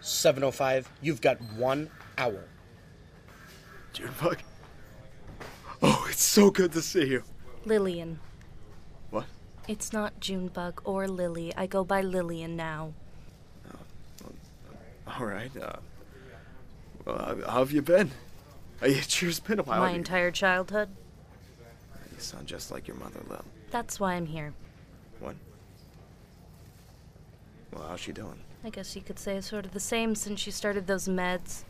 705, you've got one hour. Junebug. Oh, it's so good to see you. Lillian. What? It's not Junebug or Lily. I go by Lillian now. All right. Uh, well, how- how have you been? Uh, It's sure been a while. My entire childhood. You sound just like your mother, Lil. That's why I'm here. What? Well, how's she doing? I guess you could say it's sort of the same since she started those meds.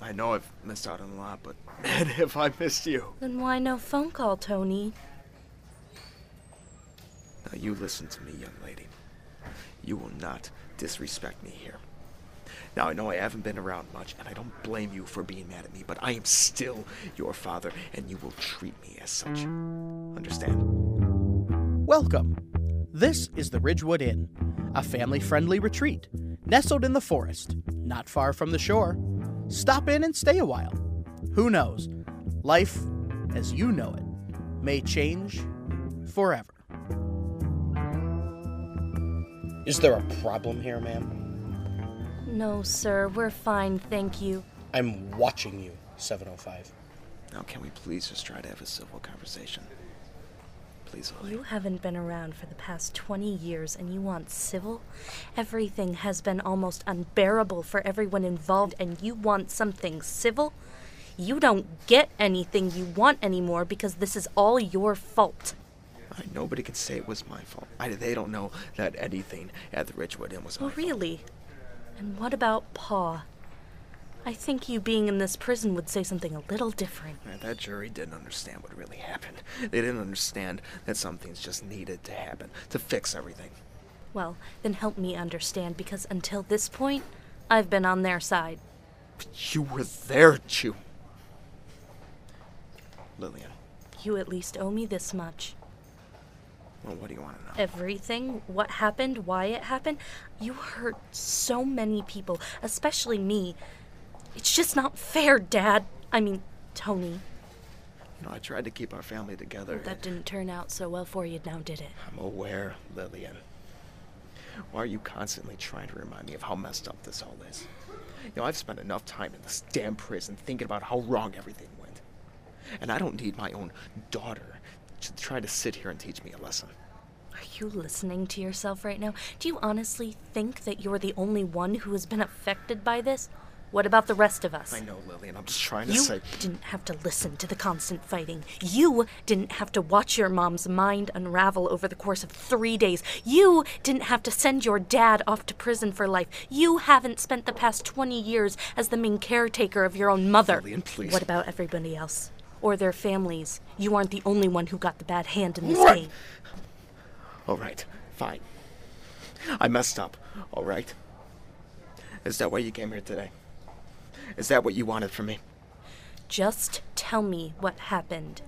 I know I've missed out on a lot, but man, have I missed you. Then why no phone call, Tony? Now you listen to me, young lady. You will not disrespect me here. Now I know I haven't been around much, and I don't blame you for being mad at me, but I am still your father, and you will treat me as such. Understand? Welcome. This is the Ridgewoode Inn, a family friendly retreat nestled in the forest, not far from the shore. Stop in and stay a while. Who knows? Life, as you know it, may change forever. Is there a problem here, ma'am? No, sir, we're fine, thank you. I'm watching you, 705. Now, can we please just try to have a civil conversation? Please. You haven't been around for the past 20 years and you want civil? Everything has been almost unbearable for everyone involved and you want something civil? You don't get anything you want anymore because this is all your fault. I, nobody can say it was my fault. I, they don't know that anything at the Ridgewoode Inn was my Oh, fault. really? And what about Pa? I think you being in this prison would say something a little different. That jury didn't understand what really happened. They didn't understand that some things just needed to happen to fix everything. Well, then help me understand because until this point, I've been on their side. But you were there, Chew. Lillian, You at least owe me this much. well, what do you want to know? Everything, what happened, why it happened. You hurt so many people, especially me. It's just not fair, Dad. I mean, Tony. You know, I tried to keep our family together. That didn't turn out so well for you now, did it? I'm aware, Lillian. Why are you constantly trying to remind me of how messed up this all is? You know, I've spent enough time in this damn prison thinking about how wrong everything went. And I don't need my own daughter to try to sit here and teach me a lesson. Are you listening to yourself right now? Do you honestly think that you're the only one who has been affected by this? What about the rest of us? I know, Lillian. I'm just trying to You say. You didn't have to listen to the constant fighting. You didn't have to watch your mom's mind unravel over the course of three days. You didn't have to send your dad off to prison for life. You haven't spent the past 20 years as the main caretaker of your own mother. Lillian, please. What about everybody else? Or their families? You aren't the only one who got the bad hand in this What? game. All right, fine. I messed up, all right? Is that why you came here today? Is that what you wanted from me? Just tell me what happened.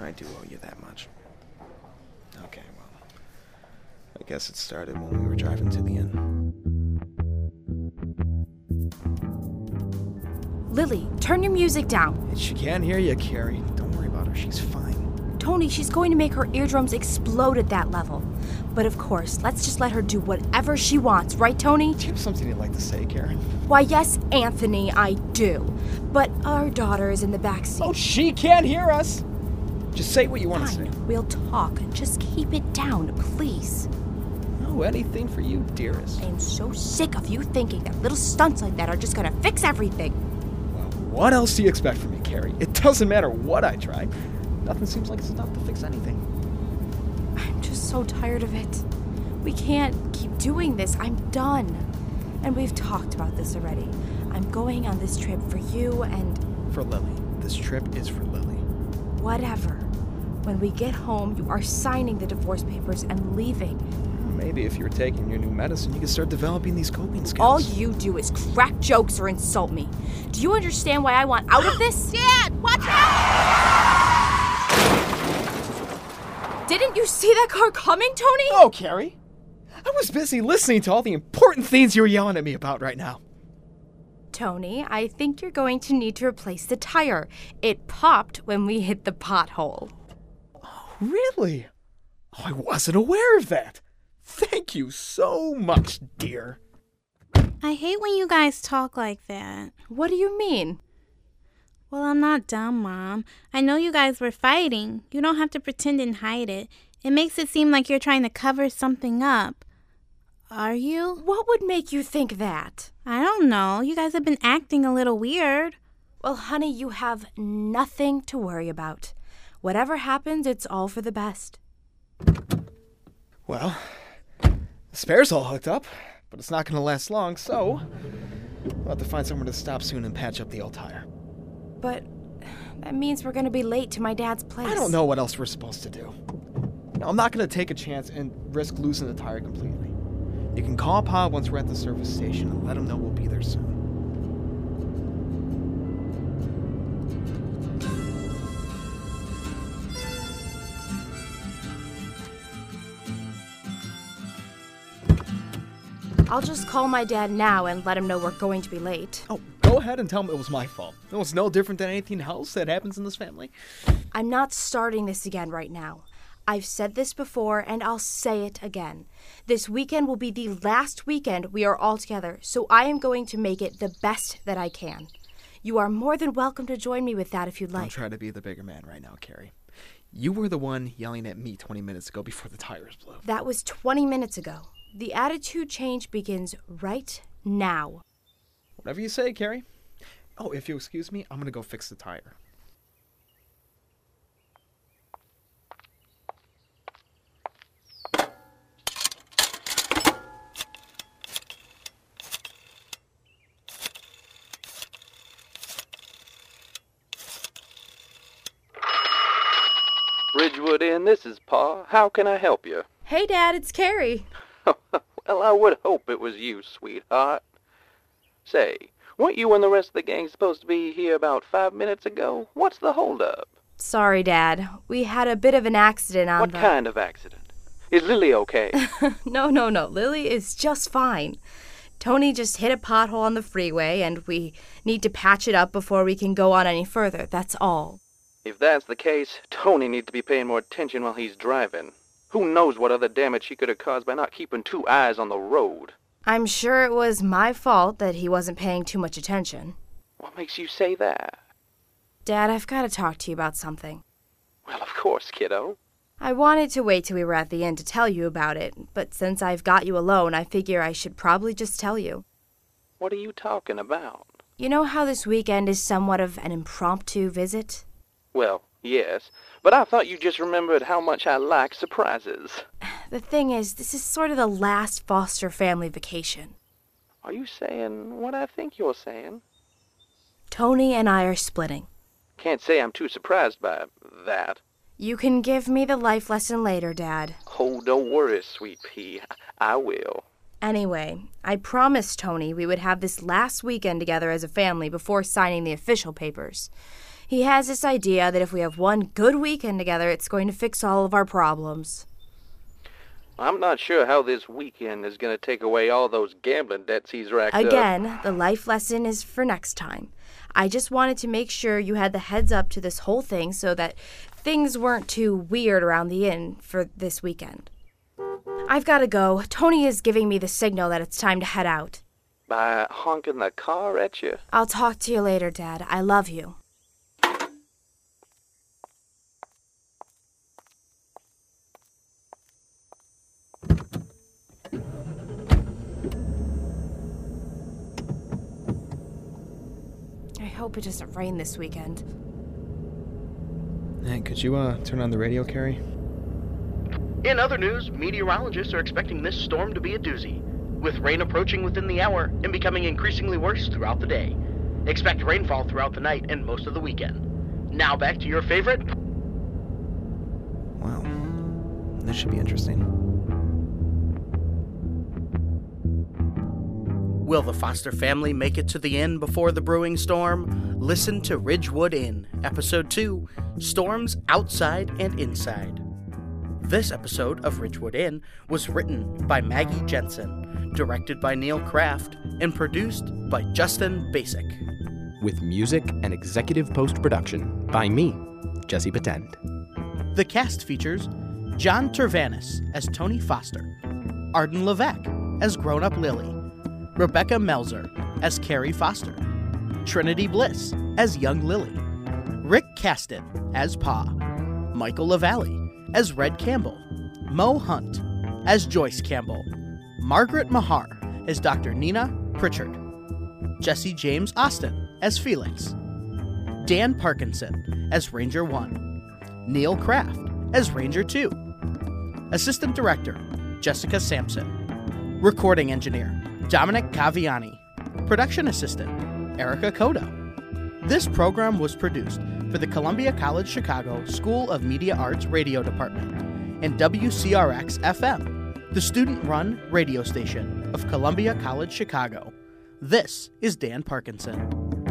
I do owe you that much. Okay, well. I guess it started when we were driving to the inn. Lily, turn your music down. She can't hear you, Carrie. Don't worry about her. She's fine. Tony, she's going to make her eardrums explode at that level. But of course, let's just let her do whatever she wants, right, Tony? Do you have something you'd like to say, Karen? Why, yes, Anthony, I do. But our daughter is in the back seat. Oh, she can't hear us. Just say what you want to say. We'll talk. Just keep it down, please. Oh, anything for you, dearest. I am so sick of you thinking that little stunts like that are just gonna fix everything. Well, what else do you expect from me, Carrie? It doesn't matter what I try. Nothing seems like it's enough to fix anything. I'm just so tired of it. We can't keep doing this. I'm done. And we've talked about this already. I'm going on this trip for you and For Lily. This trip is for Lily. whatever. When we get home, you are signing the divorce papers and leaving. Maybe if you were taking your new medicine, you could start developing these coping skills. All you do is crack jokes or insult me. Do you understand why I want out of this? Dad, watch out! Didn't you see that car coming, Tony? Oh, Carrie. I was busy listening to all the important things you were yelling at me about right now. Tony, I think you're going to need to replace the tire. It popped when we hit the pothole. Really? Oh, I wasn't aware of that. Thank you so much, dear. I hate when you guys talk like that. What do you mean? Well, I'm not dumb, Mom. I know you guys were fighting. You don't have to pretend and hide it. It makes it seem like you're trying to cover something up. Are you? What would make you think that? I don't know. You guys have been acting a little weird. Well, honey, you have nothing to worry about. Whatever happens, it's all for the best. Well, the spare's all hooked up, but it's not going to last long, so we'll have to find somewhere to stop soon and patch up the old tire. But that means we're to be late to my dad's place. I don't know what else we're supposed to do. No, I'm not to take a chance and risk losing the tire completely. You can call Pa once we're at the service station and let him know we'll be there soon. I'll just call my dad now and let him know we're going to be late. Oh, go ahead and tell him it was my fault. It was no different than anything else that happens in this family. I'm not starting this again right now. I've said this before and I'll say it again. This weekend will be the last weekend we are all together, so I am going to make it the best that I can. You are more than welcome to join me with that if you'd Don't like. try to be the bigger man right now, Carrie. You were the one yelling at me 20 minutes ago before the tires blew. That was 20 minutes ago. The attitude change begins right now. Whatever you say, Carrie. Oh, if you'll excuse me, I'm gonna go fix the tire. Ridgewoode Inn, this is Pa. How can I help you? Hey, Dad, it's Carrie. well, I would hope it was you, sweetheart. Say, weren't you and the rest of the gang supposed to be here about five minutes ago? What's the holdup? Sorry, Dad. We had a bit of an accident on the. What the. kind of accident? Is Lily okay? no, no, no. Lily is just fine. Tony just hit a pothole on the freeway, and we need to patch it up before we can go on any further. That's all. if that's the case, Tony needs to be paying more attention while he's driving. Who knows what other damage he could have caused by not keeping two eyes on the road? I'm sure it was my fault that he wasn't paying too much attention. What makes you say that? Dad, I've got to talk to you about something. Well, of course, kiddo. I wanted to wait till we were at the inn to tell you about it, but since I've got you alone, I figure I should probably just tell you. What are you talking about? You know how this weekend is somewhat of an impromptu visit? Well, yes, but I thought you just remembered how much I like surprises. The thing is, this is sort of the last foster family vacation. Are you saying what I think you're saying? Tony and I are splitting. Can't say I'm too surprised by that. You can give me the life lesson later, Dad. Oh, don't worry, sweet pea. I will. Anyway, I promised Tony we would have this last weekend together as a family before signing the official papers. He has this idea that if we have one good weekend together, it's going to fix all of our problems. I'm not sure how this weekend is going to take away all those gambling debts he's racked up. Again, the life lesson is for next time. I just wanted to make sure you had the heads up to this whole thing so that things weren't too weird around the inn for this weekend. I've got to go. Tony is giving me the signal that it's time to head out. By honking the car at you? I'll talk to you later, Dad. I love you. I hope it doesn't rain this weekend. Hey, could you uh turn on the radio, Carrie? In other news, meteorologists are expecting this storm to be a doozy, with rain approaching within the hour and becoming increasingly worse throughout the day. Expect rainfall throughout the night and most of the weekend. Now back to your favorite. Wow. This should be interesting. Will the Foster family make it to the inn before the brewing storm? Listen to Ridgewoode Inn, Episode 2 Storms Outside and Inside. This episode of Ridgewoode Inn was written by Maggie Jensen, directed by Neil Kraft, and produced by Justin Basic. with music and executive post production by me, Jesse Patend. The cast features John Tervanis as Tony Foster, Arden Levesque as grown up Lily, Rebecca Melzer as Carrie Foster, Trinity Bliss as young Lily, Rick Caston as Pa, Michael LaValle as Red Campbell, Mo Hunt as Joyce Campbell, Margaret Mahar as Dr. Nina Pritchard, Jesse James Austin as Felix, Dan Parkinson as Ranger 1, Neil Kraft as Ranger 2, Assistant Director Jessica Sampson, Recording Engineer Dominic Caviani, Production Assistant Erica Coda. This program was produced for the Columbia College Chicago School of Media Arts Radio Department and WCRX FM, the student run radio station of Columbia College Chicago. This is Dan Parkinson.